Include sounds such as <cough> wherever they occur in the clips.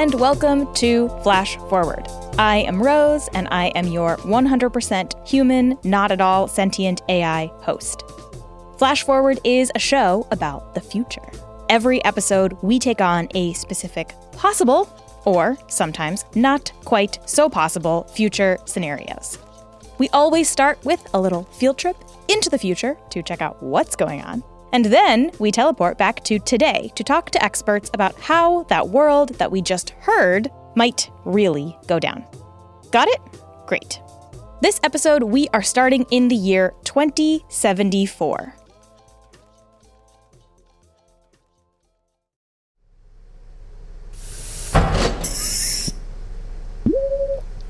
and welcome to Flash Forward. I am Rose, and I am your 100% human, not at all sentient AI host. Flash Forward is a show about the future. Every episode, we take on a specific possible, or sometimes not quite so possible, future scenarios. We always start with a little field trip into the future to check out what's going on. And then we teleport back to today to talk to experts about how that world that we just heard might really go down. Got it? Great. This episode, we are starting in the year 2074.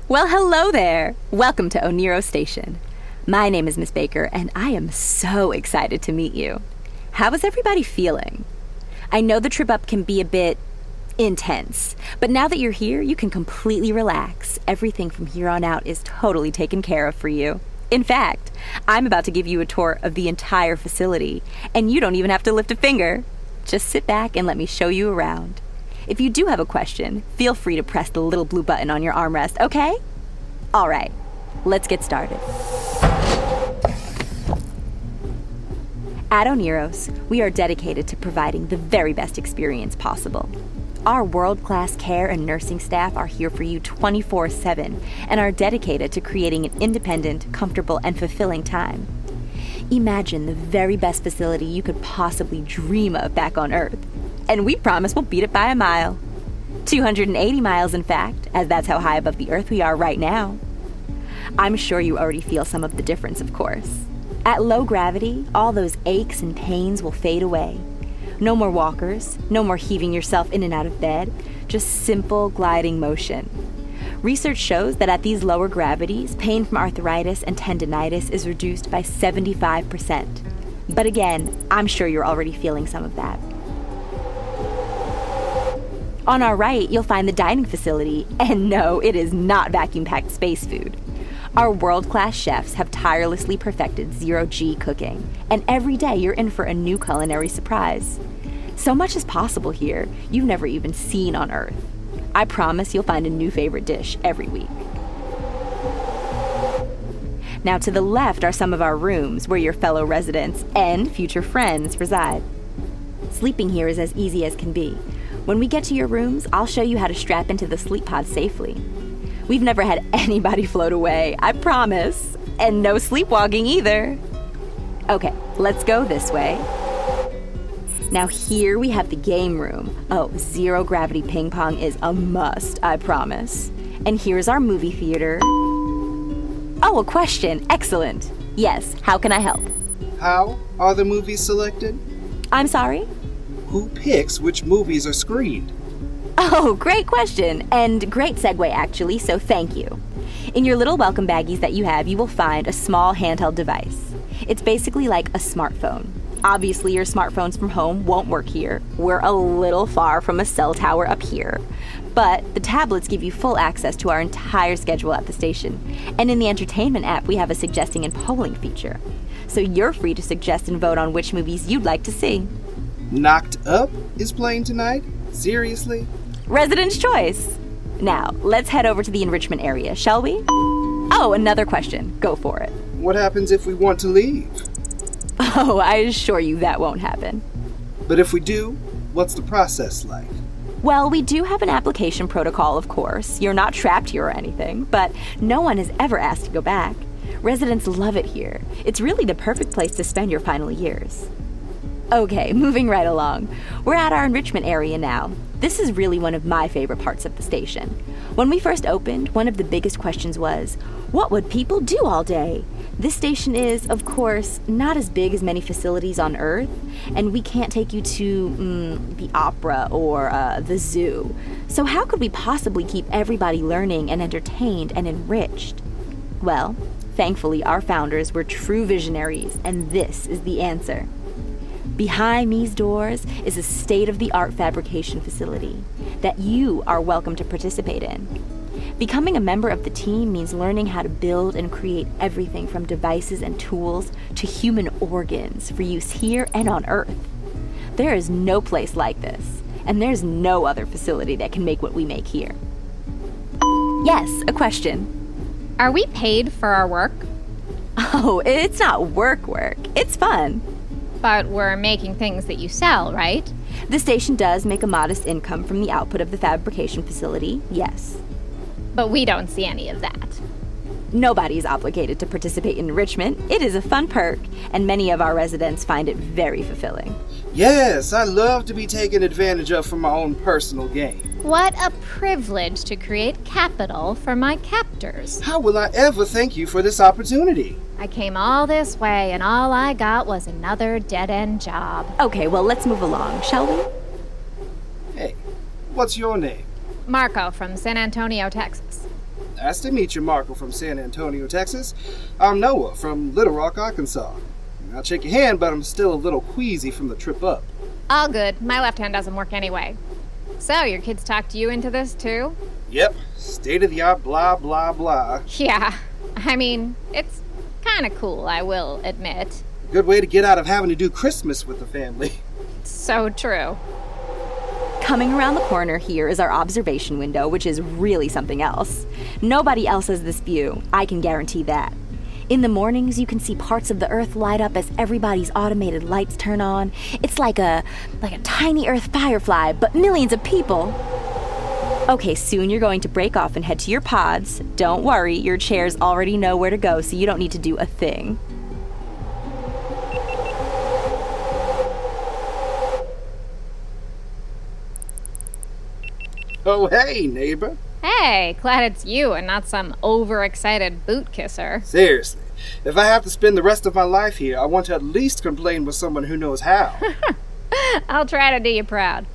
Well, hello there. Welcome to Oniro Station. My name is Miss Baker, and I am so excited to meet you. How is everybody feeling? I know the trip up can be a bit intense, but now that you're here, you can completely relax. Everything from here on out is totally taken care of for you. In fact, I'm about to give you a tour of the entire facility, and you don't even have to lift a finger. Just sit back and let me show you around. If you do have a question, feel free to press the little blue button on your armrest, okay? All right, let's get started. At Oniros, we are dedicated to providing the very best experience possible. Our world class care and nursing staff are here for you 24 7 and are dedicated to creating an independent, comfortable, and fulfilling time. Imagine the very best facility you could possibly dream of back on Earth and we promise we'll beat it by a mile. 280 miles, in fact, as that's how high above the Earth we are right now. I'm sure you already feel some of the difference, of course. At low gravity, all those aches and pains will fade away. No more walkers, no more heaving yourself in and out of bed, just simple gliding motion. Research shows that at these lower gravities, pain from arthritis and tendonitis is reduced by 75%. But again, I'm sure you're already feeling some of that. On our right, you'll find the dining facility, and no, it is not vacuum packed space food. Our world class chefs have tirelessly perfected zero G cooking, and every day you're in for a new culinary surprise. So much is possible here you've never even seen on Earth. I promise you'll find a new favorite dish every week. Now, to the left are some of our rooms where your fellow residents and future friends reside. Sleeping here is as easy as can be. When we get to your rooms, I'll show you how to strap into the sleep pod safely. We've never had anybody float away, I promise. And no sleepwalking either. Okay, let's go this way. Now, here we have the game room. Oh, zero gravity ping pong is a must, I promise. And here's our movie theater. Oh, a question. Excellent. Yes, how can I help? How are the movies selected? I'm sorry? Who picks which movies are screened? Oh, great question, and great segue actually, so thank you. In your little welcome baggies that you have, you will find a small handheld device. It's basically like a smartphone. Obviously, your smartphones from home won't work here. We're a little far from a cell tower up here. But the tablets give you full access to our entire schedule at the station. And in the entertainment app, we have a suggesting and polling feature. So you're free to suggest and vote on which movies you'd like to see. Knocked Up is playing tonight? Seriously? Resident's choice. Now, let's head over to the enrichment area, shall we? Oh, another question. Go for it. What happens if we want to leave? Oh, I assure you that won't happen. But if we do, what's the process like? Well, we do have an application protocol, of course. You're not trapped here or anything, but no one has ever asked to go back. Residents love it here. It's really the perfect place to spend your final years. Okay, <laughs> moving right along. We're at our enrichment area now. This is really one of my favorite parts of the station. When we first opened, one of the biggest questions was what would people do all day? This station is, of course, not as big as many facilities on Earth, and we can't take you to mm, the opera or uh, the zoo. So, how could we possibly keep everybody learning and entertained and enriched? Well, thankfully, our founders were true visionaries, and this is the answer. Behind these doors is a state of the art fabrication facility that you are welcome to participate in. Becoming a member of the team means learning how to build and create everything from devices and tools to human organs for use here and on Earth. There is no place like this, And there's no other facility that can make what we make here. Yes, a question. Are we paid for our work? <laughs> Oh, it's not work work. It's fun. But we're making things that you sell, right? The station does make a modest income from the output of the fabrication facility, yes. But we don't see any of that. Nobody is obligated to participate in enrichment. It is a fun perk, and many of our residents find it very fulfilling. Yes, I love to be taken advantage of for my own personal gain. What a privilege to create capital for my captors. How will I ever thank you for this opportunity? I came all this way, and all I got was another dead end job. Okay, well, let's move along, shall we? Hey, what's your name? Marco from San Antonio, Texas. Nice to meet you, Marco from San Antonio, Texas. I'm Noah from Little Rock, Arkansas. I'll shake your hand, but I'm still a little queasy from the trip up. All good. My left hand doesn't work anyway. So, your kids talked you into this too? Yep, state of the art, blah, blah, blah. Yeah. I mean, it's kind of cool, I will admit. Good way to get out of having to do Christmas with the family. <laughs> So true. Coming around the corner here is our observation window, which is really something else. Nobody else has this view, I can guarantee that. In the mornings, you can see parts of the earth light up as everybody's automated lights turn on. It's like a like a tiny earth firefly, but millions of people. Okay, soon you're going to break off and head to your pods. Don't worry, your chairs already know where to go, so you don't need to do a thing. Oh, hey, neighbor. Hey, glad it's you and not some overexcited boot kisser. Seriously, if I have to spend the rest of my life here, I want to at least complain with someone who knows how. <laughs> I'll try to do you proud.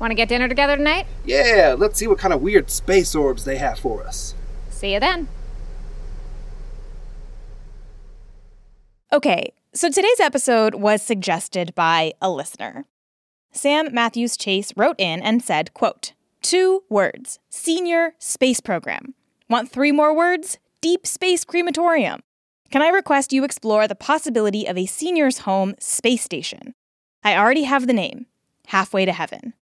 Want to get dinner together tonight? yeah, let's see what kind of weird space orbs they have for us. See you then. Okay, so today's episode was suggested by a listener. Sam Matthews Chase wrote in and said, quote, two words, senior space program. Want three more words? Deep space crematorium. Can I request you explore the possibility of a senior's home space station? I already have the name, Halfway to Heaven.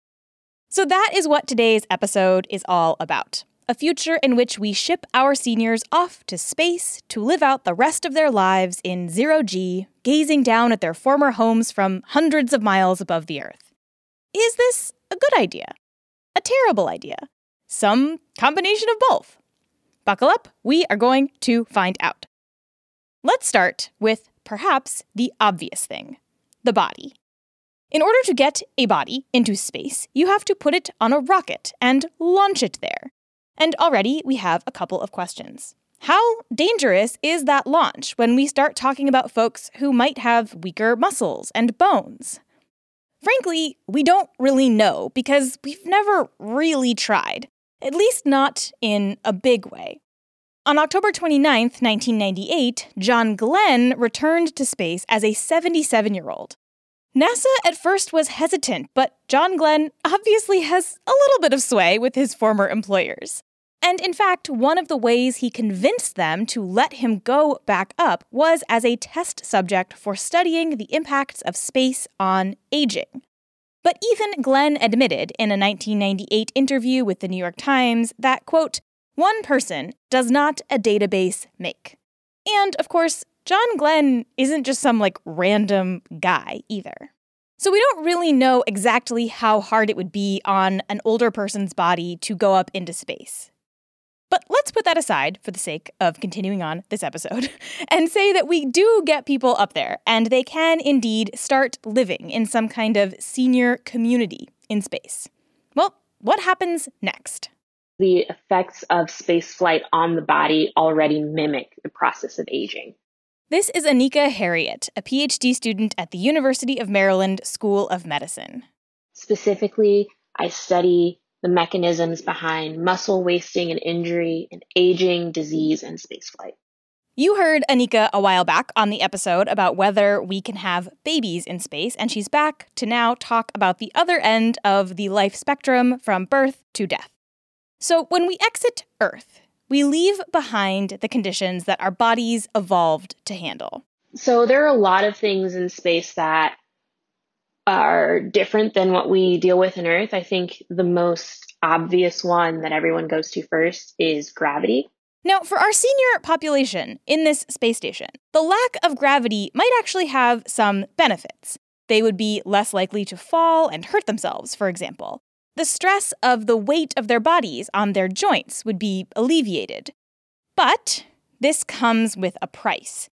So that is what today's episode is all about. A future in which we ship our seniors off to space to live out the rest of their lives in zero G, gazing down at their former homes from hundreds of miles above the Earth. Is this a good idea? A terrible idea? Some combination of both? Buckle up, we are going to find out. Let's start with perhaps the obvious thing the body. In order to get a body into space, you have to put it on a rocket and launch it there. And already we have a couple of questions. How dangerous is that launch when we start talking about folks who might have weaker muscles and bones? Frankly, we don't really know because we've never really tried, at least not in a big way. On October 29, 1998, John Glenn returned to space as a 77 year old. NASA at first was hesitant, but John Glenn obviously has a little bit of sway with his former employers. And in fact, one of the ways he convinced them to let him go back up was as a test subject for studying the impacts of space on aging. But even Glenn admitted in a 1998 interview with the New York Times that, quote, one person does not a database make. And of course, John Glenn isn't just some like random guy either. So we don't really know exactly how hard it would be on an older person's body to go up into space. But let's put that aside for the sake of continuing on this episode <laughs> and say that we do get people up there and they can indeed start living in some kind of senior community in space. Well, what happens next? The effects of space flight on the body already mimic the process of aging. This is Anika Harriet, a PhD student at the University of Maryland School of Medicine. Specifically, I study the mechanisms behind muscle wasting and injury and aging, disease, and spaceflight. You heard Anika a while back on the episode about whether we can have babies in space, and she's back to now talk about the other end of the life spectrum from birth to death. So, when we exit Earth, we leave behind the conditions that our bodies evolved to handle. So, there are a lot of things in space that are different than what we deal with in Earth. I think the most obvious one that everyone goes to first is gravity. Now, for our senior population in this space station, the lack of gravity might actually have some benefits. They would be less likely to fall and hurt themselves, for example. The stress of the weight of their bodies on their joints would be alleviated. But this comes with a price.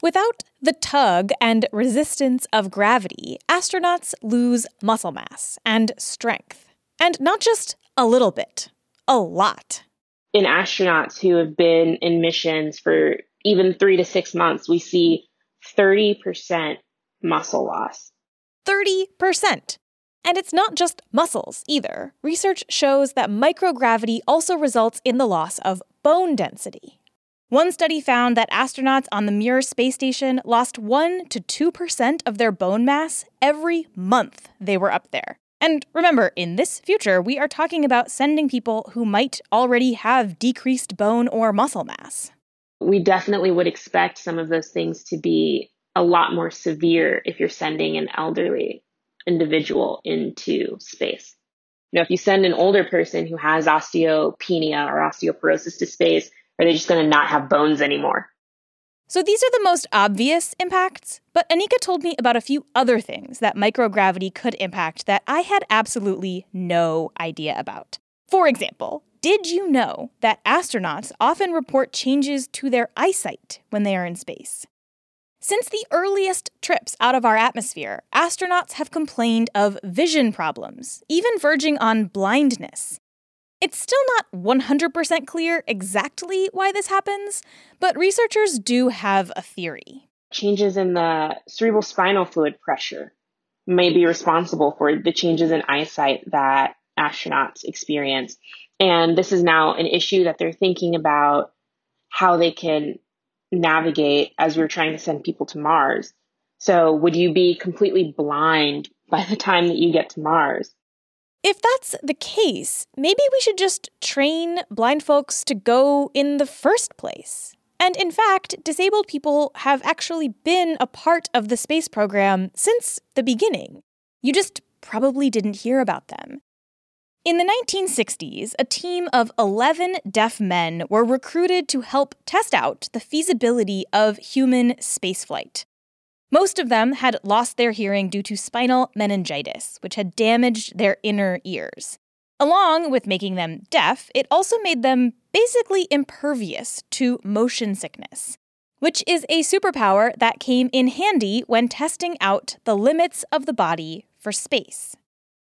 Without the tug and resistance of gravity, astronauts lose muscle mass and strength. And not just a little bit, a lot. In astronauts who have been in missions for even three to six months, we see 30% muscle loss. 30%. And it's not just muscles either. Research shows that microgravity also results in the loss of bone density. One study found that astronauts on the Mir space station lost 1 to 2% of their bone mass every month they were up there. And remember, in this future, we are talking about sending people who might already have decreased bone or muscle mass. We definitely would expect some of those things to be a lot more severe if you're sending an elderly individual into space. You know, if you send an older person who has osteopenia or osteoporosis to space, are they just going to not have bones anymore? So these are the most obvious impacts, but Anika told me about a few other things that microgravity could impact that I had absolutely no idea about. For example, did you know that astronauts often report changes to their eyesight when they are in space? Since the earliest trips out of our atmosphere, astronauts have complained of vision problems, even verging on blindness. It's still not 100% clear exactly why this happens, but researchers do have a theory. Changes in the cerebral spinal fluid pressure may be responsible for the changes in eyesight that astronauts experience. And this is now an issue that they're thinking about how they can navigate as we're trying to send people to Mars. So, would you be completely blind by the time that you get to Mars? If that's the case, maybe we should just train blind folks to go in the first place. And in fact, disabled people have actually been a part of the space program since the beginning. You just probably didn't hear about them. In the 1960s, a team of 11 deaf men were recruited to help test out the feasibility of human spaceflight. Most of them had lost their hearing due to spinal meningitis, which had damaged their inner ears. Along with making them deaf, it also made them basically impervious to motion sickness, which is a superpower that came in handy when testing out the limits of the body for space.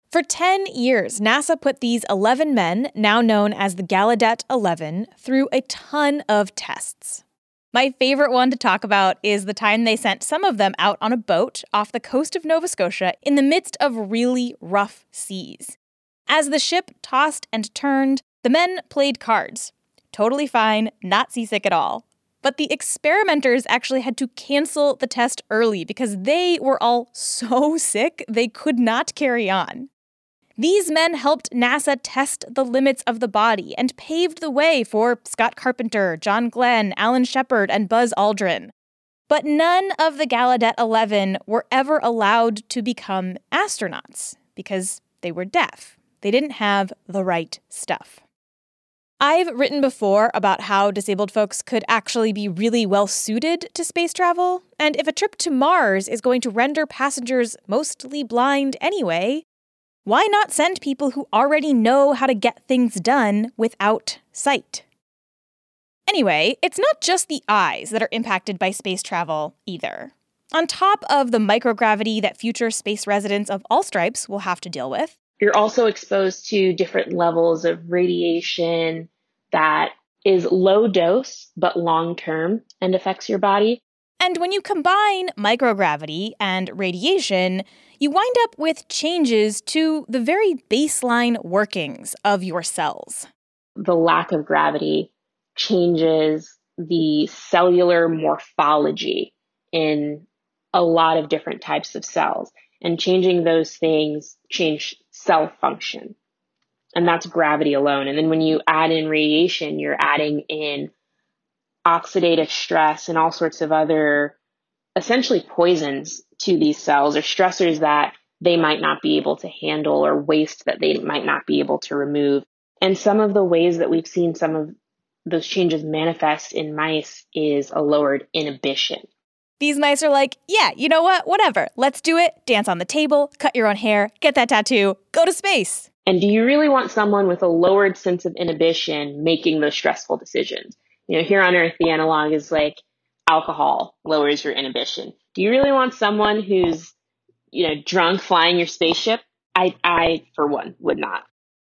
For 10 years, NASA put these 11 men, now known as the Gallaudet 11, through a ton of tests. My favorite one to talk about is the time they sent some of them out on a boat off the coast of Nova Scotia in the midst of really rough seas. As the ship tossed and turned, the men played cards. Totally fine, not seasick at all. But the experimenters actually had to cancel the test early because they were all <laughs> so sick they could not carry on. These men helped NASA test the limits of the body and paved the way for Scott Carpenter, John Glenn, Alan Shepard, and Buzz Aldrin. But none of the Gallaudet 11 were ever allowed to become astronauts because they were deaf. They didn't have the right stuff. I've written before about how disabled folks could actually be really well suited to space travel, and if a trip to Mars is going to render passengers mostly blind anyway, why not send people who already know how to get things done without sight? Anyway, it's not just the eyes that are impacted by space travel either. On top of the microgravity that future space residents of all stripes will have to deal with, you're also exposed to different levels of radiation that is low dose but long term and affects your body. And when you combine microgravity and radiation, you wind up with changes to the very baseline workings of your cells. The lack of gravity changes the cellular morphology in a lot of different types of cells. And changing those things change cell function. And that's gravity alone. And then when you add in radiation, you're adding in oxidative stress and all sorts of other essentially poisons to these cells or stressors that they might not be able to handle or waste that they might not be able to remove. And some of the ways that we've seen some of those changes manifest in mice is a lowered inhibition. These mice are like, yeah, you know what? Whatever. Let's do it. Dance on the table, cut your own hair, get that tattoo, go to space. And do you really want someone with a lowered sense of inhibition making those stressful decisions? You know, here on Earth, the analog is like alcohol lowers your inhibition. Do you really want someone who's, you know, drunk flying your spaceship? I, I, for one, would not.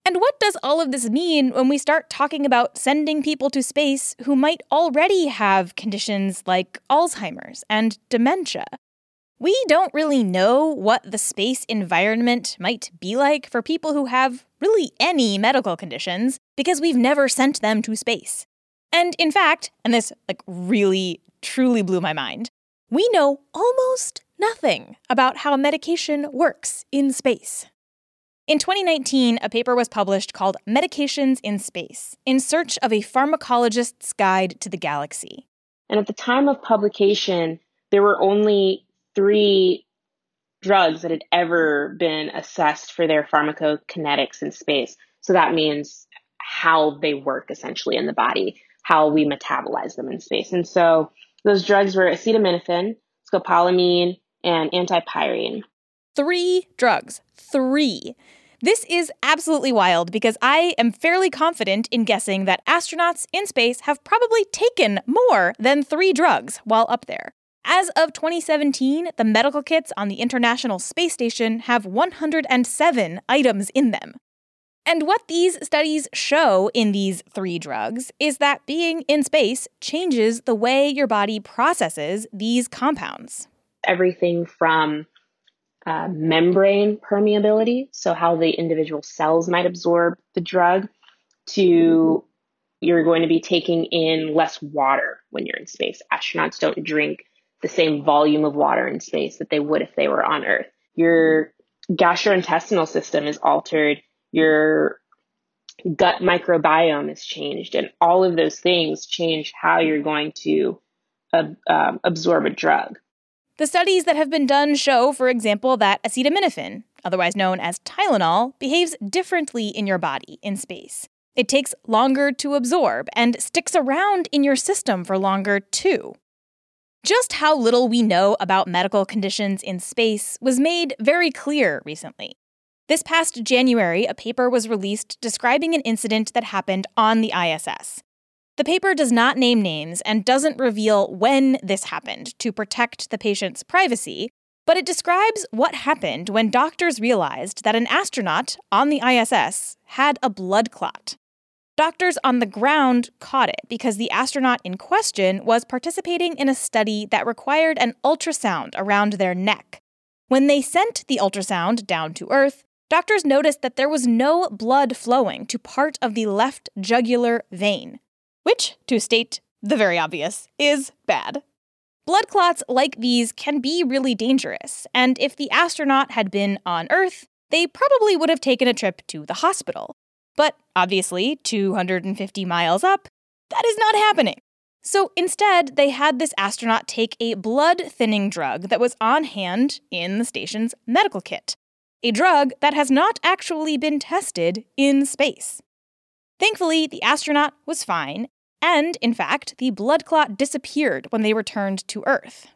And what does all of this mean when we start talking about sending people to space who might already have conditions like Alzheimer's and dementia? We don't really know what the space environment might be like for people who have really any medical conditions because we've never sent them to space. And in fact, and this like really truly blew my mind, we know almost nothing about how medication works in space. In 2019, a paper was published called Medications in Space In Search of a Pharmacologist's Guide to the Galaxy. And at the time of publication, there were only three drugs that had ever been assessed for their pharmacokinetics in space. So that means how they work essentially in the body, how we metabolize them in space. And so those drugs were acetaminophen, scopolamine, and antipyrine. Three drugs. Three. This is absolutely wild because I am fairly confident in guessing that astronauts in space have probably taken more than three drugs while up there. As of 2017, the medical kits on the International Space Station have 107 items in them. And what these studies show in these three drugs is that being in space changes the way your body processes these compounds. Everything from uh, membrane permeability, so how the individual cells might absorb the drug, to you're going to be taking in less water when you're in space. Astronauts don't drink the same volume of water in space that they would if they were on Earth. Your gastrointestinal system is altered, your gut microbiome is changed, and all of those things change how you're going to uh, um, absorb a drug. The studies that have been done show, for example, that acetaminophen, otherwise known as Tylenol, behaves differently in your body in space. It takes longer to absorb and sticks around in your system for longer, too. Just how little we know about medical conditions in space was made very clear recently. This past January, a paper was released describing an incident that happened on the ISS. The paper does not name names and doesn't reveal when this happened to protect the patient's privacy, but it describes what happened when doctors realized that an astronaut on the ISS had a blood clot. Doctors on the ground caught it because the astronaut in question was participating in a study that required an ultrasound around their neck. When they sent the ultrasound down to Earth, doctors noticed that there was no blood flowing to part of the left jugular vein which, to state the very obvious, is bad. Blood clots like these can be really dangerous, and if the astronaut had been on Earth, they probably would have taken a trip to the hospital. But obviously, 250 miles up, that is not happening. So instead, they had this astronaut take a blood thinning drug that was on hand in the station's medical kit. A drug that has not actually been tested in space. Thankfully, the astronaut was fine, and, in fact, the blood clot disappeared when they returned to Earth.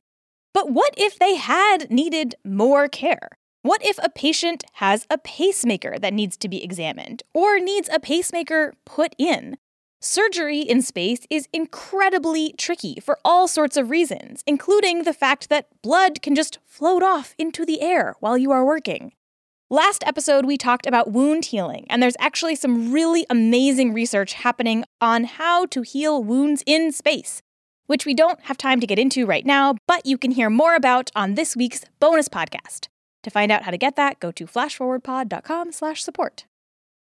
But what if they had needed more care? What if a patient has a pacemaker that needs to be examined or needs a pacemaker put in? Surgery in space is incredibly tricky for all sorts of reasons, including the fact that blood can just float off into the air while you are working. Last episode, we talked about wound healing, and there's actually some really amazing research happening on how to heal wounds in space, which we don't have time to get into right now, but you can hear more about on this week's bonus podcast. To find out how to get that, go to flashforwardpod.com slash support.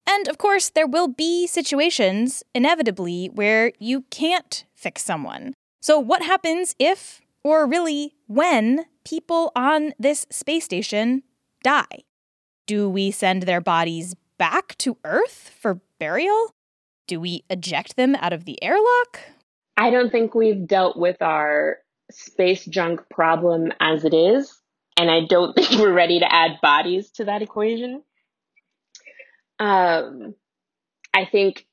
And of course, there will be situations, inevitably, where you can't fix someone. So, what happens if, or really when, people on this space station die? Do we send their bodies back to Earth for burial? Do we eject them out of the airlock? I don't think we've dealt with our space junk problem as it is. And I don't <laughs> think we're ready to add bodies to that equation. Um, I think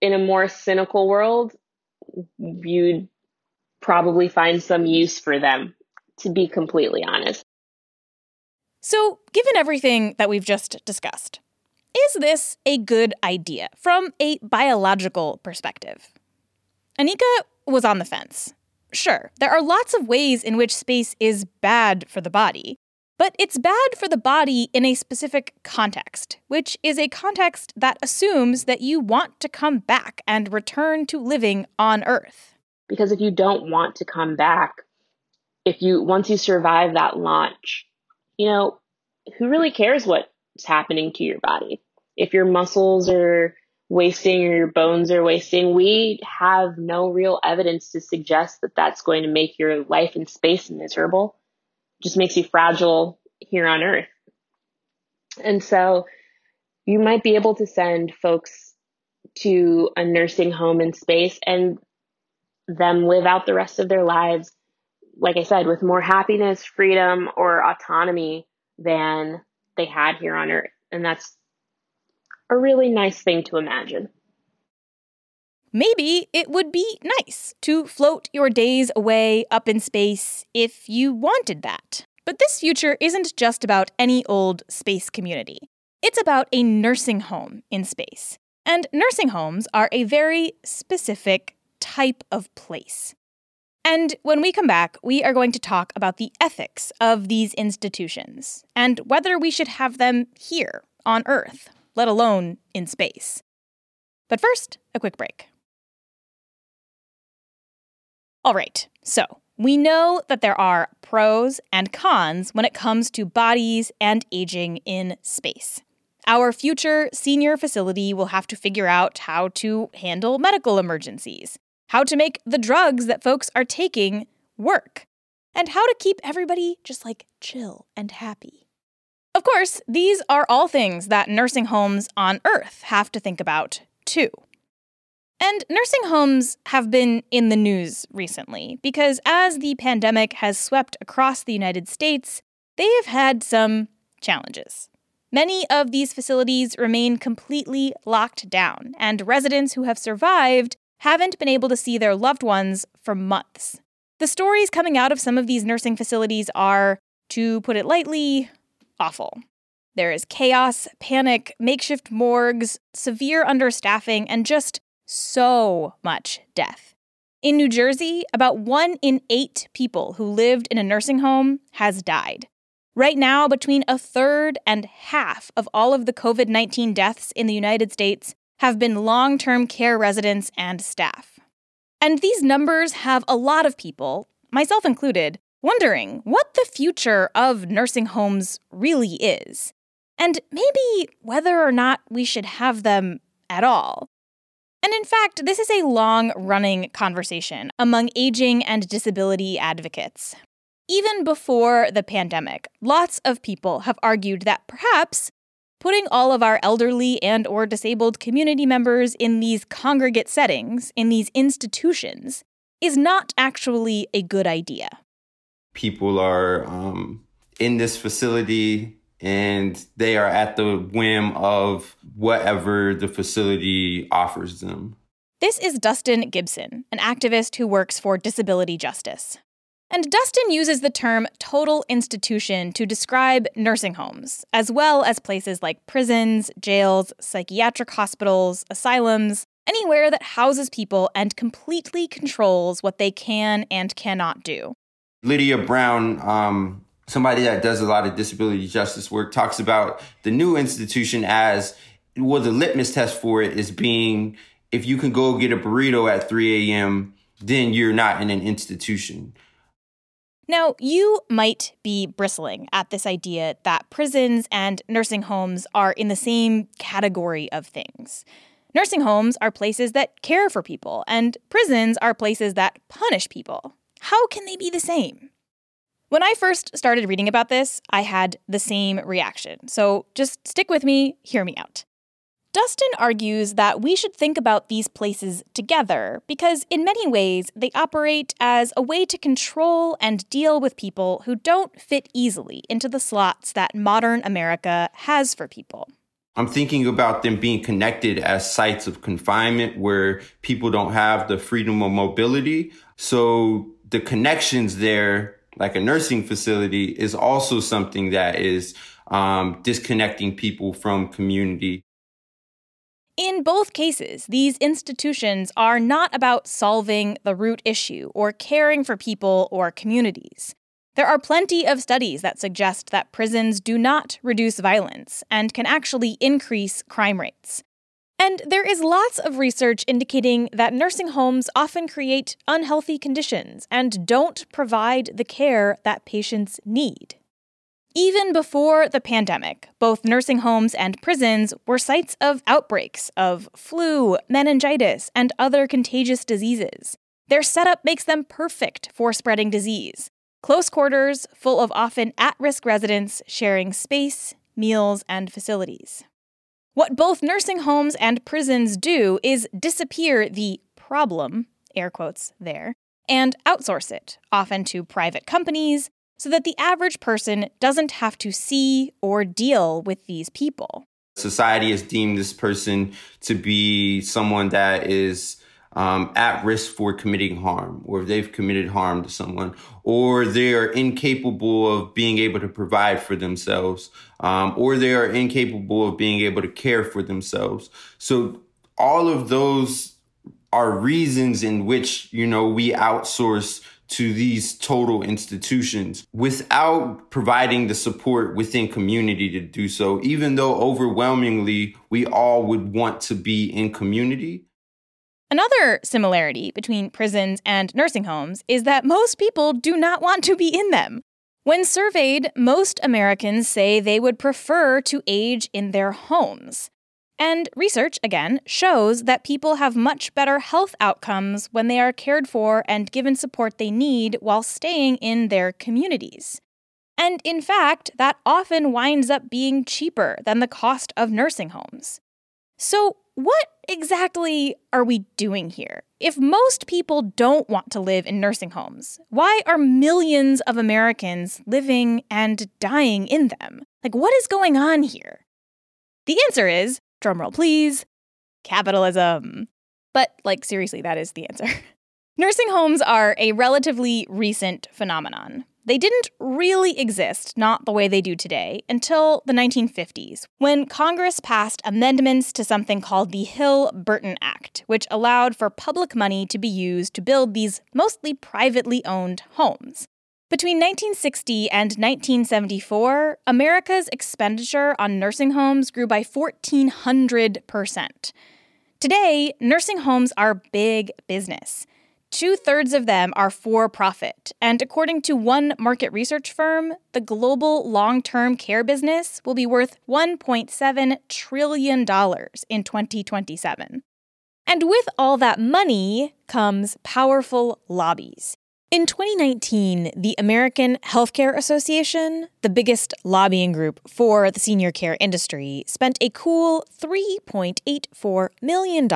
in a more cynical world, you'd probably find some use for them, to be completely honest. So, given everything that we've just discussed, is this a good idea from a biological perspective? Anika was on the fence. Sure, there are lots of ways in which space is bad for the body, but it's bad for the body in a specific context, which is a context that assumes that you want to come back and return to living on Earth. Because if you don't want to come back, if you once you survive that launch, you know, who really cares what's happening to your body? If your muscles are wasting or your bones are wasting, we have no real evidence to suggest that that's going to make your life in space miserable. It just makes you fragile here on Earth. And so you might be able to send folks to a nursing home in space and them live out the rest of their lives, like I said, with more happiness, freedom, or autonomy than they had here on Earth. And that's a really nice thing to imagine. Maybe it would be nice to float your days away up in space if you wanted that. But this future isn't just about any old space community. It's about a nursing home in space. And nursing homes are a very specific type of place. And when we come back, we are going to talk about the ethics of these institutions and whether we should have them here on Earth, let alone in space. But first, a quick break. All right, so we know that there are pros and cons when it comes to bodies and aging in space. Our future senior facility will have to figure out how to handle medical emergencies, how to make the drugs that folks are taking work, and how to keep everybody just like chill and happy. Of course, these are all things that nursing homes on Earth have to think about, too. And nursing homes have been in the news recently because as the pandemic has swept across the United States, they have had some challenges. Many of these facilities remain completely locked down, and residents who have survived haven't been able to see their loved ones for months. The stories coming out of some of these nursing facilities are, to put it lightly, awful. There is chaos, panic, makeshift morgues, severe understaffing, and just so much death. In New Jersey, about one in eight people who lived in a nursing home has died. Right now, between a third and half of all of the COVID 19 deaths in the United States have been long term care residents and staff. And these numbers have a lot of people, myself included, wondering what the future of nursing homes really is, and maybe whether or not we should have them at all. And in fact, this is a long running conversation among aging and disability advocates. Even before the pandemic, lots of people have argued that perhaps putting all of our elderly and or disabled community members in these congregate settings in these institutions is not actually a good idea people are um, in this facility and they are at the whim of whatever the facility offers them. This is Dustin Gibson, an activist who works for disability justice. And Dustin uses the term total institution to describe nursing homes, as well as places like prisons, jails, psychiatric hospitals, asylums, anywhere that houses people and completely controls what they can and cannot do. Lydia Brown, um, somebody that does a lot of disability justice work, talks about the new institution as well, the litmus test for it is being if you can go get a burrito at 3 a.m., then you're not in an institution. Now, you might be bristling at this idea that prisons and nursing homes are in the same category of things. Nursing homes are places that care for people, and prisons are places that punish people. How can they be the same? When I first started reading about this, I had the same reaction. So just stick with me, hear me out. Dustin argues that we should think about these places together because, in many ways, they operate as a way to control and deal with people who don't fit easily into the slots that modern America has for people. I'm thinking about them being connected as sites of confinement where people don't have the freedom of mobility. So the connections there, like a nursing facility, is also something that is um, disconnecting people from community. In both cases, these institutions are not about solving the root issue or caring for people or communities. There are plenty of studies that suggest that prisons do not reduce violence and can actually increase crime rates. And there is lots of research indicating that nursing homes often create unhealthy conditions and don't provide the care that patients need. Even before the pandemic, both nursing homes and prisons were sites of outbreaks of flu, meningitis, and other contagious diseases. Their setup makes them perfect for spreading disease. Close quarters, full of often at risk residents sharing space, meals, and facilities. What both nursing homes and prisons do is disappear the problem, air quotes there, and outsource it, often to private companies, so that the average person doesn't have to see or deal with these people. Society has deemed this person to be someone that is um, at risk for committing harm, or they've committed harm to someone, or they are incapable of being able to provide for themselves, um, or they are incapable of being able to care for themselves. So all of those are reasons in which, you know, we outsource to these total institutions without providing the support within community to do so, even though overwhelmingly we all would want to be in community. Another similarity between prisons and nursing homes is that most people do not want to be in them. When surveyed, most Americans say they would prefer to age in their homes. And research, again, shows that people have much better health outcomes when they are cared for and given support they need while staying in their communities. And in fact, that often winds up being cheaper than the cost of nursing homes. So, what exactly are we doing here? If most people don't want to live in nursing homes, why are millions of Americans living and dying in them? Like, what is going on here? The answer is drumroll please, capitalism. But, like, seriously, that is the answer. <laughs> Nursing homes are a relatively recent phenomenon. They didn't really exist, not the way they do today, until the 1950s, when Congress passed amendments to something called the Hill Burton Act, which allowed for public money to be used to build these mostly privately owned homes. Between 1960 and 1974, America's expenditure on nursing homes grew by 1,400%. Today, nursing homes are big business. Two thirds of them are for profit, and according to one market research firm, the global long term care business will be worth $1.7 trillion in 2027. And with all that money comes powerful lobbies. In 2019, the American Healthcare Association, the biggest lobbying group for the senior care industry, spent a cool $3.84 million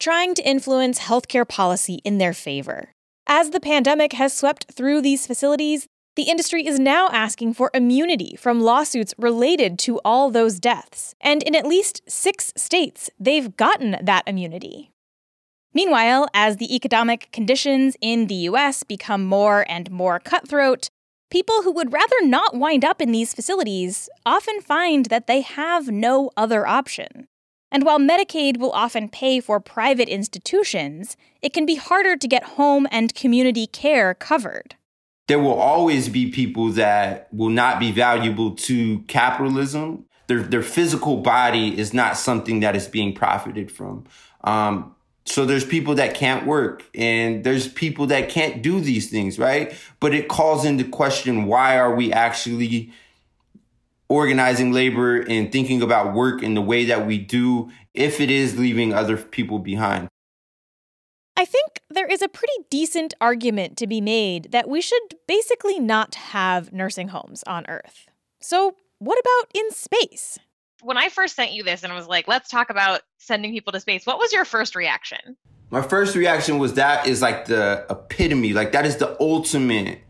trying to influence healthcare policy in their favor. As the pandemic has swept through these facilities, the industry is now asking for immunity from lawsuits related to all those deaths. And in at least six states, they've gotten that immunity. Meanwhile, as the economic conditions in the US become more and more cutthroat, people who would rather not wind up in these facilities often find that they have no other option. And while Medicaid will often pay for private institutions, it can be harder to get home and community care covered. There will always be people that will not be valuable to capitalism. Their, their physical body is not something that is being profited from. Um, so there's people that can't work and there's people that can't do these things, right? But it calls into question why are we actually organizing labor and thinking about work in the way that we do if it is leaving other people behind? I think there is a pretty decent argument to be made that we should basically not have nursing homes on Earth. So, what about in space? When I first sent you this and I was like, let's talk about sending people to space, what was your first reaction? My first reaction was that is like the epitome, like that is the ultimate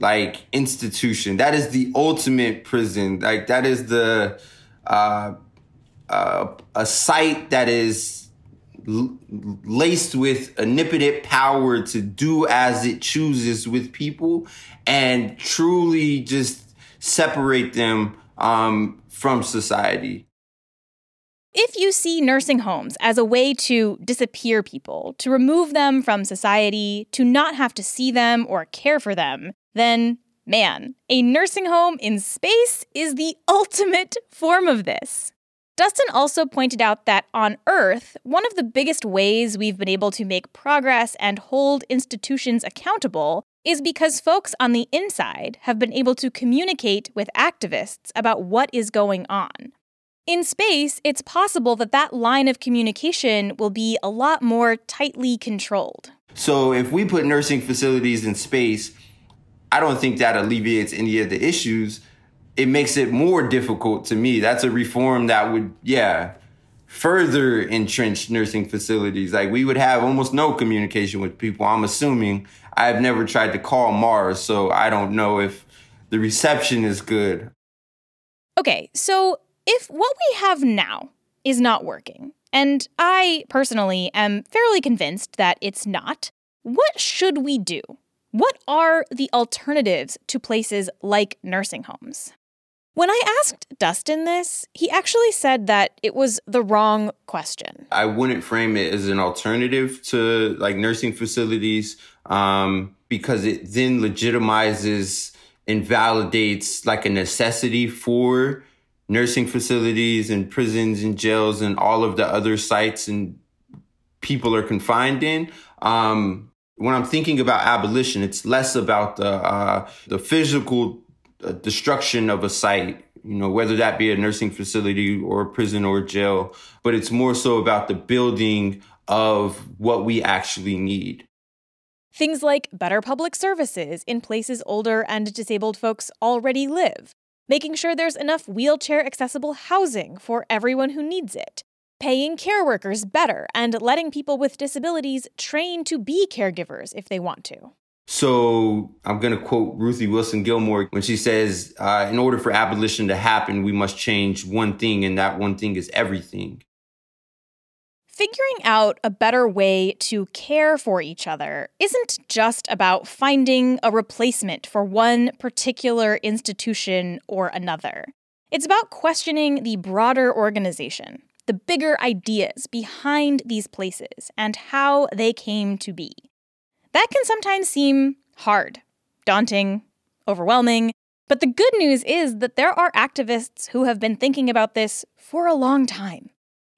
like institution. That is the ultimate prison. Like that is the uh, uh, a site that is l- laced with omnipotent power to do as it chooses with people and truly just separate them um, from society. If you see nursing homes as a way to disappear people, to remove them from society, to not have to see them or care for them, then man, a nursing home in space is the <laughs> ultimate form of this. Dustin also pointed out that on Earth, one of the biggest ways we've been able to make progress and hold institutions accountable is because folks on the inside have been able to communicate with activists about what is going on. In space, it's possible that that line of communication will be a lot more tightly controlled. So, if we put nursing facilities in space, I don't think that alleviates any of the issues. It makes it more difficult to me. That's a reform that would, yeah, further entrenched nursing facilities. Like we would have almost no communication with people. I'm assuming I've never tried to call Mars, so I don't know if the reception is good. Okay, so if what we have now is not working, and I personally am fairly convinced that it's not, what should we do? What are the alternatives to places like nursing homes? When I asked Dustin this, he actually said that it was the wrong question. I wouldn't frame it as an alternative to like nursing facilities um, because it then legitimizes and validates like a necessity for nursing facilities and prisons and jails and all of the other sites and people are confined in. Um, when I'm thinking about abolition, it's less about the uh, the physical uh, destruction of a site, you know, whether that be a nursing facility or a prison or a jail, but it's more so about the building of what we actually need. Things like better public services in places older and disabled folks already live, making sure there's enough wheelchair accessible housing for everyone who needs it, paying care workers better, and letting people with disabilities train to be caregivers if they want to. So I'm going to quote Ruthie Wilson Gilmore when she says, uh, in order for abolition to happen, we must change one thing, and that one thing is everything. Figuring out a better way to care for each other isn't just about finding a replacement for one particular institution or another. It's about questioning the broader organization, the bigger ideas behind these places and how they came to be. That can sometimes seem hard, daunting, overwhelming, but the good news is that there are activists who have been thinking about this for a long time.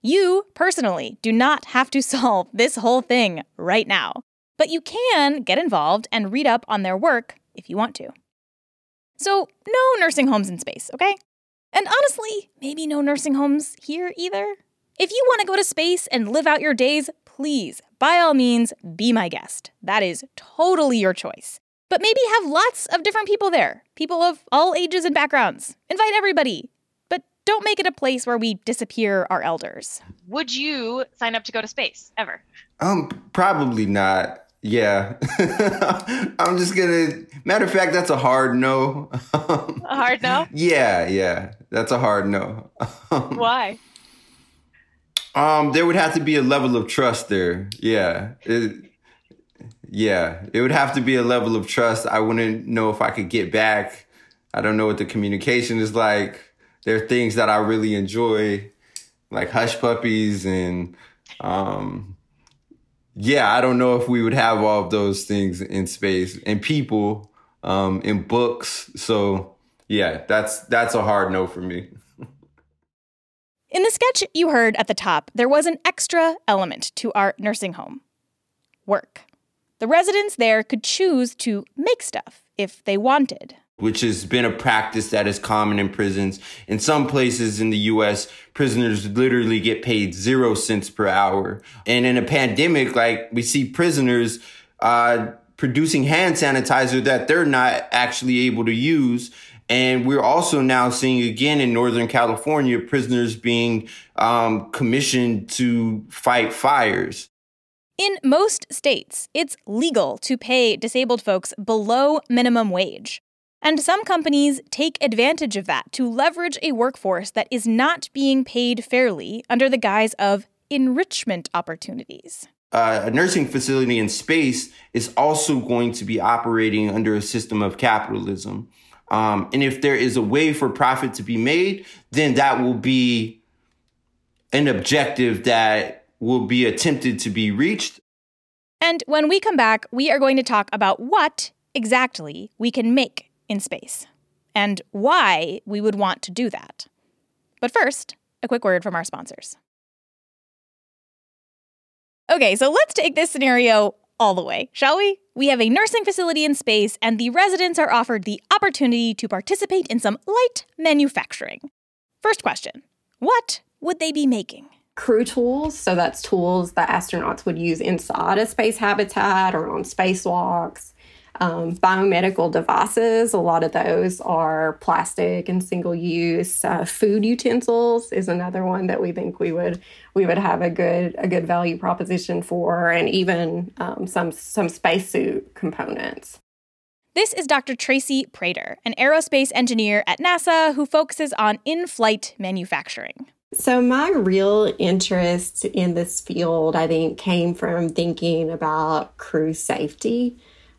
You, personally, do not have to <laughs> solve this whole thing right now, but you can get involved and read up on their work if you want to. So, no nursing homes in space, okay? And honestly, maybe no nursing homes here either. If you want to go to space and live out your days, please, by all means, be my guest. That is totally your choice. But maybe have lots of different people there, people of all ages and backgrounds. Invite everybody. But don't make it a place where we disappear our elders. Would you sign up to go to space ever? Um, probably not. Yeah. <laughs> I'm just gonna matter of fact, that's a hard no. a hard no? <laughs> Yeah, yeah. That's a hard no. <laughs> Why? Um, there would have to be a level of trust there. Yeah. It, yeah. It would have to be a level of trust. I wouldn't know if I could get back. I don't know what the communication is like. There are things that I really enjoy, like hush puppies and um yeah, I don't know if we would have all of those things in space and people um, in books. So yeah, that's that's a hard no for me. In the sketch you heard at the top, there was an extra element to our nursing home work. The residents there could choose to make stuff if they wanted which has been a practice that is common in prisons. In some places in the US, prisoners literally get paid zero cents per hour. And in a pandemic, like we see prisoners uh, producing hand sanitizer that they're not actually able to use. And we're also now seeing again in Northern California prisoners being um, commissioned to fight fires. In most states, it's legal to pay disabled folks below minimum wage. And some companies take advantage of that to leverage a workforce that is not being paid fairly under the guise of enrichment opportunities. Uh, a nursing facility in space is also going to be operating under a system of capitalism. Um, and if there is a way for profit to be made, then that will be an objective that will be attempted to be reached. And when we come back, we are going to talk about what exactly we can make in space and why we would want to do that. But first, a quick word from our sponsors. Okay, so let's take this scenario all the way, shall we? We have a nursing facility in space, and the residents are offered the opportunity to participate in some light manufacturing. First question What would they be making? Crew tools. So that's tools that astronauts would use inside a space habitat or on spacewalks um, biomedical devices. A lot of those are plastic and single use. Uh, food utensils is another one that we think we would we would have a good a good value proposition for, and even um, some some spacesuit components. This is Dr. Tracie Prater, an aerospace engineer at NASA who focuses on in flight manufacturing. So, my real interest in this field, I think, came from thinking about crew safety.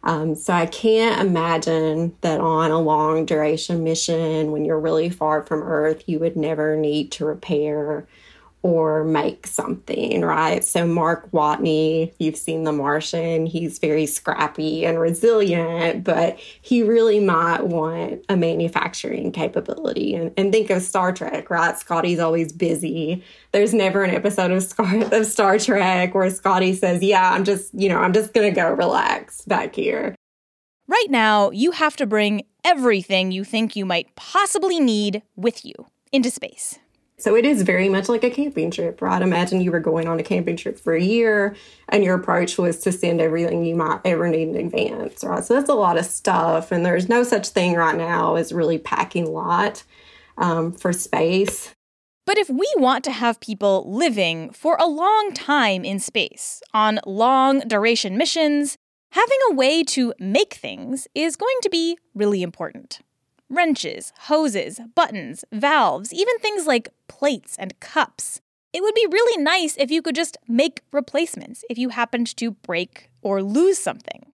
Um, so I can't imagine that on a long duration mission, when you're really far from Earth, you would never need to repair or make something, right? So, Mark Watney, you've seen The Martian, he's very scrappy and resilient, but he really might want a manufacturing capability. And, and think of Star Trek, right? Scotty's always busy. There's never an episode of Star, <laughs> of Star Trek where Scotty says, Yeah, I'm just, you know, I'm just going to go relax back here. Right now, you have to bring everything you think you might possibly need with you into space. So it is very much like a camping trip, right? Imagine you were going on a camping trip for a year and your approach was to send everything you might ever need in advance, right? So that's a lot of stuff. And there's no such thing right now as really packing light um, for space. But if we want to have people living for a long time in space, on long duration missions, having a way to make things is going to be really important wrenches, hoses, buttons, valves, even things like plates and cups. It would be really nice if you could just make replacements if you happened to break or lose something.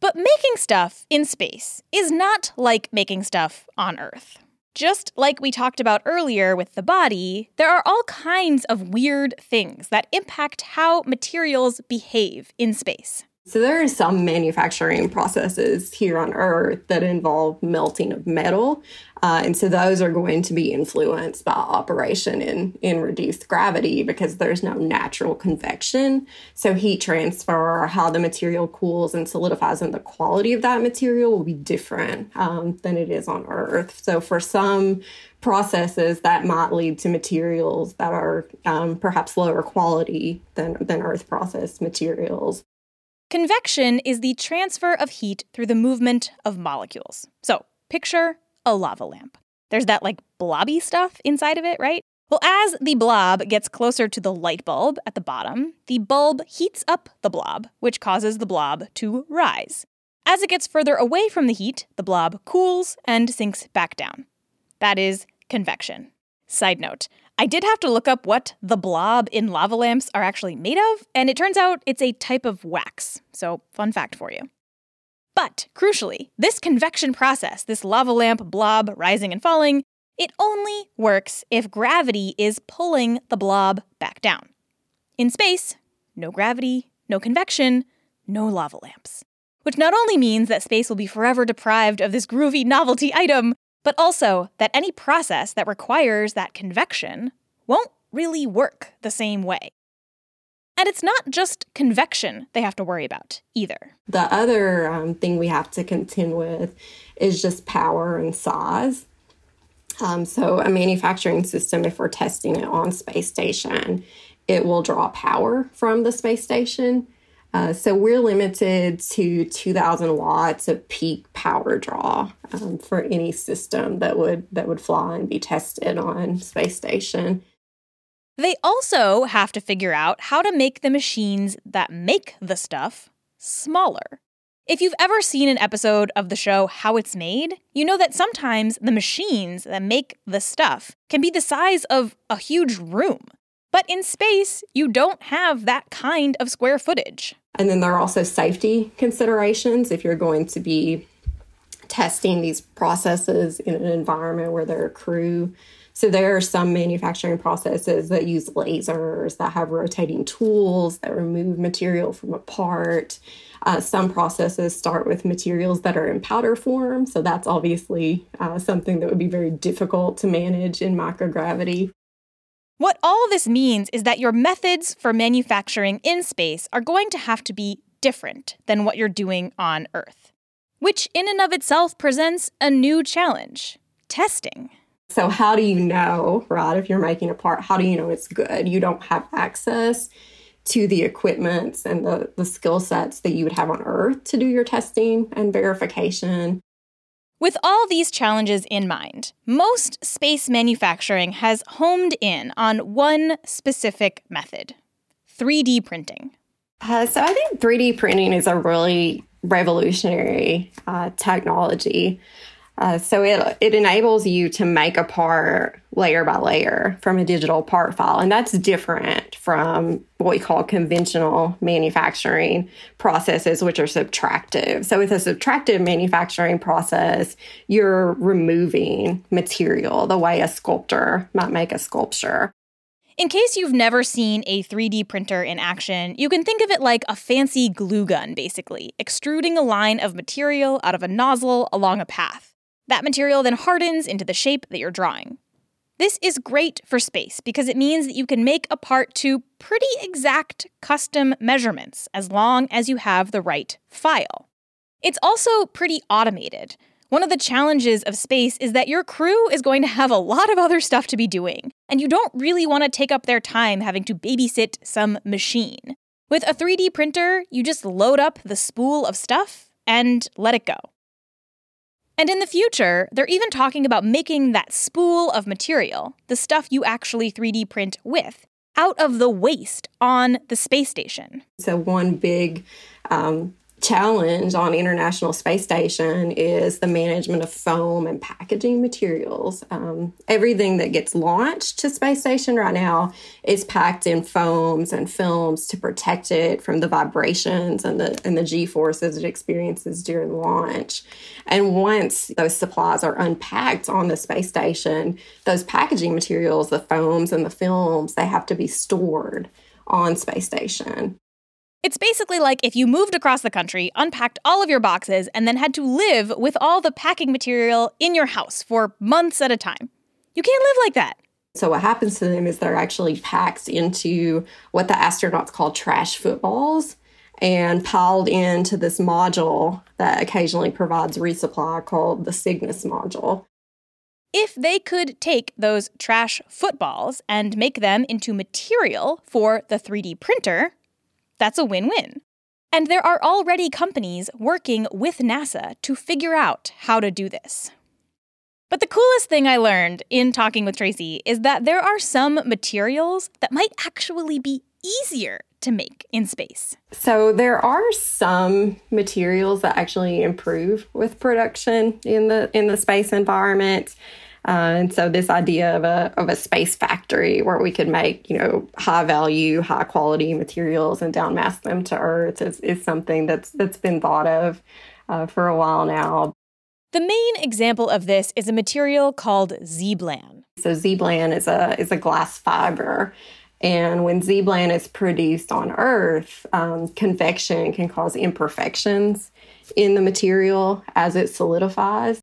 But making stuff in space is not like making stuff on Earth. Just like we talked about earlier with the body, there are all kinds of weird things that impact how materials behave in space. So there are some manufacturing processes here on Earth that involve melting of metal, uh, and so those are going to be influenced by operation in in reduced gravity because there's no natural convection. So heat transfer, how the material cools and solidifies, and the quality of that material will be different um, than it is on Earth. So for some processes that might lead to materials that are um, perhaps lower quality than, than Earth processed materials. Convection is the transfer of heat through the movement of molecules. So, picture a lava lamp. There's that like blobby stuff inside of it, right? Well, as the blob gets closer to the light bulb at the bottom, the bulb heats up the blob, which causes the blob to rise. As it gets further away from the heat, the blob cools and sinks back down. That is convection. Side note I did have to look up what the blob in lava lamps are actually made of, and it turns out it's a type of wax. So, fun fact for you. But crucially, this convection process, this lava lamp blob rising and falling, it only works if gravity is pulling the blob back down. In space, no gravity, no convection, no lava lamps. Which not only means that space will be forever deprived of this groovy novelty item, but also that any process that requires that convection won't really work the same way. And it's not just convection they have to worry about either. The other um, thing we have to contend with is just power and size. Um, so, a manufacturing system, if we're testing it on space station, it will draw power from the space station. Uh, so we're limited to 2,000 watts of peak power draw um, for any system that would that would fly and be tested on space station. They also have to figure out how to make the machines that make the stuff smaller. If you've ever seen an episode of the show How It's Made, you know that sometimes the machines that make the stuff can be the size of a huge room. But in space, you don't have that kind of square footage. And then there are also safety considerations if you're going to be testing these processes in an environment where there are crew. So there are some manufacturing processes that use lasers, that have rotating tools, that remove material from a part. Uh, some processes start with materials that are in powder form. So that's obviously uh, something that would be very difficult to manage in microgravity. What all this means is that your methods for manufacturing in space are going to have to be different than what you're doing on Earth, which in and of itself presents a new challenge testing. So, how do you know, right, if you're making a part, how do you know it's good? You don't have access to the equipment and the, the skill sets that you would have on Earth to do your testing and verification. With all these challenges in mind, most space manufacturing has homed in on one specific method 3D printing. Uh, so I think 3D printing is a really revolutionary uh, technology. Uh, so it it enables you to make a part layer by layer from a digital part file, and that's different from what we call conventional manufacturing processes, which are subtractive. So with a subtractive manufacturing process, you're removing material the way a sculptor might make a sculpture. In case you've never seen a 3D printer in action, you can think of it like a fancy glue gun, basically, extruding a line of material out of a nozzle along a path. That material then hardens into the shape that you're drawing. This is great for space because it means that you can make a part to pretty exact custom measurements as long as you have the right file. It's also pretty automated. One of the challenges of space is that your crew is going to have a lot of other stuff to be doing, and you don't really want to take up their time having to babysit some machine. With a 3D printer, you just load up the spool of stuff and let it go. And in the future, they're even talking about making that spool of material, the stuff you actually 3D print with, out of the waste on the space station. So, one big um, challenge on International Space Station is the management of foam and packaging materials. Um, everything that gets launched to space station right now is packed in foams and films to protect it from the vibrations and the and the g forces it experiences during launch. And once those supplies are unpacked on the space station, those packaging materials, the foams and the films, they have to be stored on space station. It's basically like if you moved across the country, unpacked all of your boxes, and then had to live with all the packing material in your house for months at a time. You can't live like that. So, what happens to them is they're actually packed into what the astronauts call trash footballs and piled into this module that occasionally provides resupply called the Cygnus module. If they could take those trash footballs and make them into material for the 3D printer, that's a win win. And there are already companies working with NASA to figure out how to do this. But the coolest thing I learned in talking with Tracie is that there are some materials that might actually be easier to make in space. So there are some materials that actually improve with production in the in the space environment. Uh, and so this idea of a of a space factory where we could make you know high value, high quality materials and downmass them to Earth is, is something that's that's been thought of uh, for a while now. The main example of this is a material called ZBLAN. So ZBLAN is a is a glass fiber. And when ZBLAN is produced on Earth, um, convection can cause imperfections in the material as it solidifies.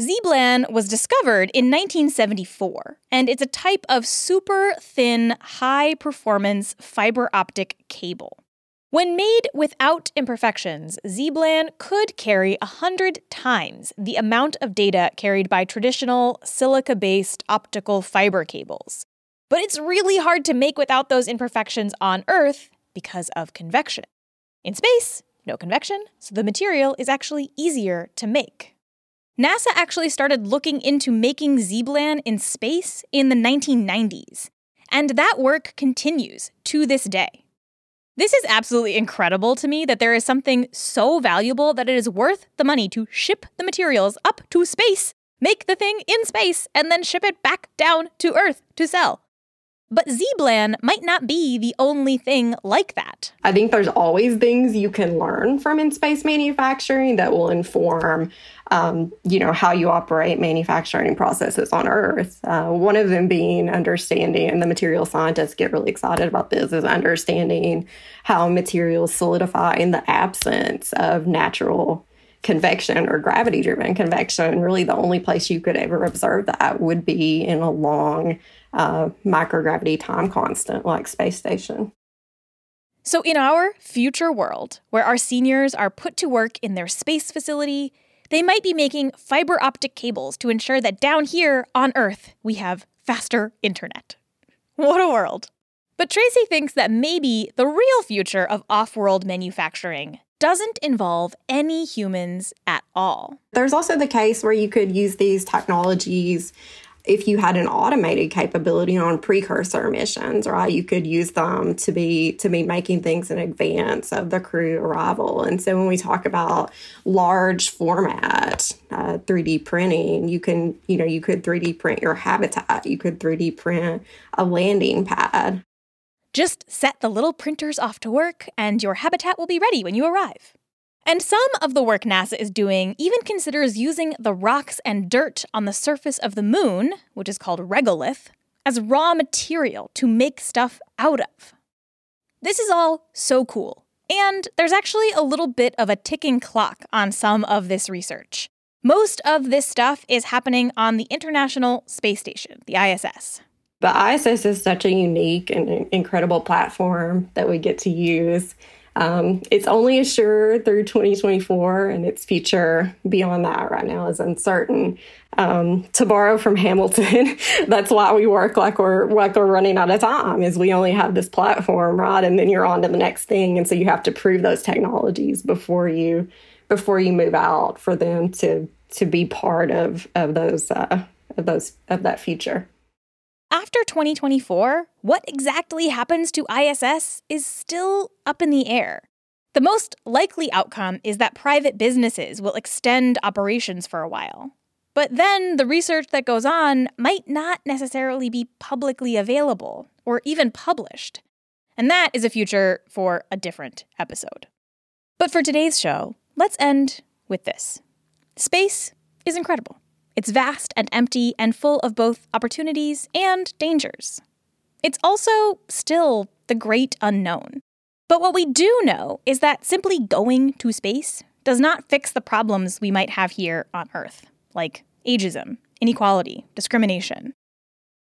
ZBLAN was discovered in 1974, and it's a type of super thin, high performance fiber optic cable. When made without imperfections, ZBLAN could carry 100 times the amount of data carried by traditional silica based optical fiber cables. But it's really hard to make without those imperfections on Earth because of convection. In space, no convection, so the material is actually easier to make. NASA actually started looking into making ZBLAN in space in the 1990s, and that work continues to this day. This is absolutely incredible to me that there is something so valuable that it is worth the money to ship the materials up to space, make the thing in space, and then ship it back down to Earth to sell. But ZBLAN might not be the only thing like that. I think there's always things you can learn from in space manufacturing that will inform, um, you know, how you operate manufacturing processes on Earth. Uh, one of them being understanding, and the material scientists get really excited about this, is understanding how materials solidify in the absence of natural convection or gravity driven convection. Really, the only place you could ever observe that would be in a long uh, microgravity time constant like space station. So, in our future world, where our seniors are put to work in their space facility, they might be making fiber optic cables to ensure that down here on Earth we have faster internet. What a world! But Tracie thinks that maybe the real future of off world manufacturing doesn't involve any humans at all. There's also the case where you could use these technologies if you had an automated capability on precursor missions, right, you could use them to be to be making things in advance of the crew arrival. And so when we talk about large format uh, 3D printing, you can you know you could 3D print your habitat, you could 3D print a landing pad. Just set the little printers off to work, and your habitat will be ready when you arrive. And some of the work NASA is doing even considers using the rocks and dirt on the surface of the moon, which is called regolith, as raw material to make stuff out of. This is all so cool. And there's actually a little bit of a ticking clock on some of this research. Most of this stuff is happening on the International Space Station, the ISS. The ISS is such a unique and incredible platform that we get to use. Um, it's only assured through 2024, and its future beyond that right now is uncertain. Um, to borrow from Hamilton, <laughs> that's why we work like we're like we're running out of time. Is we only have this platform, right, and then you're on to the next thing, and so you have to prove those technologies before you before you move out for them to to be part of of those uh, of those of that future. After 2024, what exactly happens to ISS is still up in the air. The most likely outcome is that private businesses will extend operations for a while. But then the research that goes on might not necessarily be publicly available or even published. And that is a future for a different episode. But for today's show, let's end with this Space is incredible. It's vast and empty and full of both opportunities and dangers. It's also still the great unknown. But what we do know is that simply going to space does not fix the problems we might have here on Earth, like ageism, inequality, discrimination.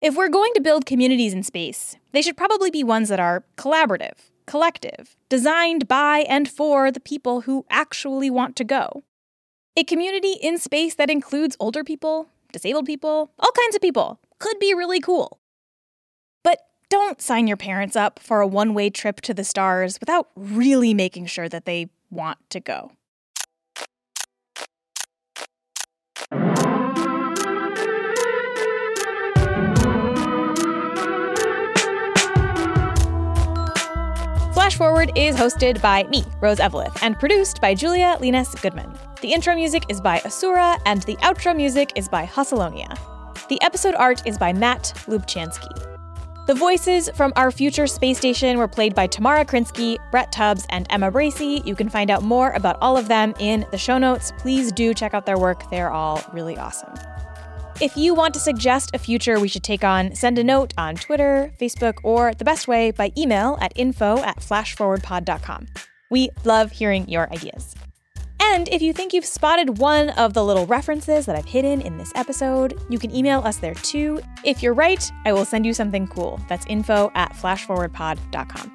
If we're going to build communities in space, they should probably be ones that are collaborative, collective, designed by and for the people who actually want to go. A community in space that includes older people, disabled people, all kinds of people could be really cool. But don't sign your parents up for a one way trip to the stars without really making sure that they want to go. Flash Forward is hosted by me, Rose Eveleth, and produced by Julia Llinas Goodman. The intro music is by Asura, and the outro music is by Hussalonia. The episode art is by Matt Lubchansky. The voices from our future space station were played by Tamara Krinsky, Brett Tubbs, and Emma Bracey. You can find out more about all of them in the show notes. Please do check out their work, they're all really awesome. If you want to suggest a future we should take on, send a note on Twitter, Facebook, or the best way by email at info at flashforwardpod.com. We love hearing your ideas. And if you think you've spotted one of the little references that I've hidden in this episode, you can email us there too. If you're right, I will send you something cool. That's info at flashforwardpod.com.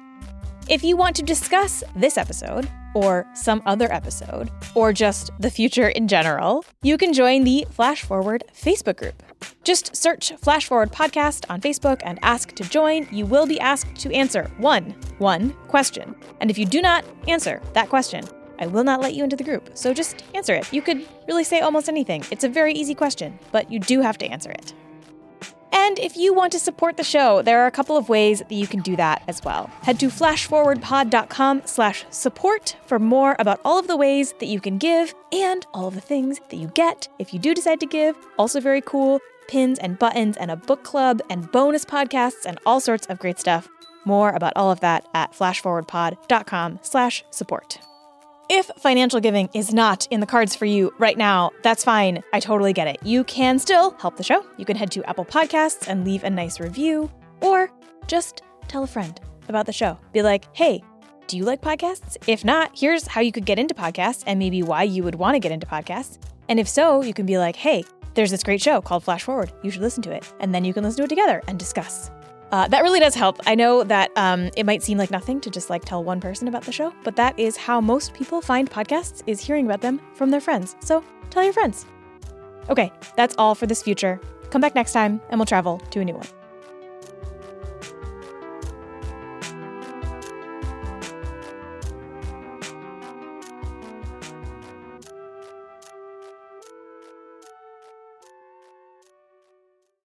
If you want to discuss this episode, or some other episode, or just the future in general, you can join the Flash Forward Facebook group. Just search Flash Forward Podcast on Facebook and ask to join. You will be asked to answer one, one question. And if you do not answer that question, I will not let you into the group. So just answer it. You could really say almost anything. It's a very easy question, but you do have to answer it. And if you want to support the show, there are a couple of ways that you can do that as well. Head to flashforwardpod.com slash support for more about all of the ways that you can give and all of the things that you get if you do decide to give. Also very cool, pins and buttons and a book club and bonus podcasts and all sorts of great stuff. More about all of that at flashforwardpod.com slash support. If financial giving is not in the cards for you right now, that's fine. I totally get it. You can still help the show. You can head to Apple Podcasts and leave a nice review, or just tell a friend about the show. Be like, hey, do you like podcasts? If not, here's how you could get into podcasts and maybe why you would want to get into podcasts. And if so, you can be like, hey, there's this great show called Flash Forward. You should listen to it. And then you can listen to it together and discuss. Uh, that really does help. I know that um, it might seem like nothing to just like tell one person about the show, but that is how most people find podcasts is hearing about them from their friends. So tell your friends. Okay, that's all for this future. Come back next time and we'll travel to a new one.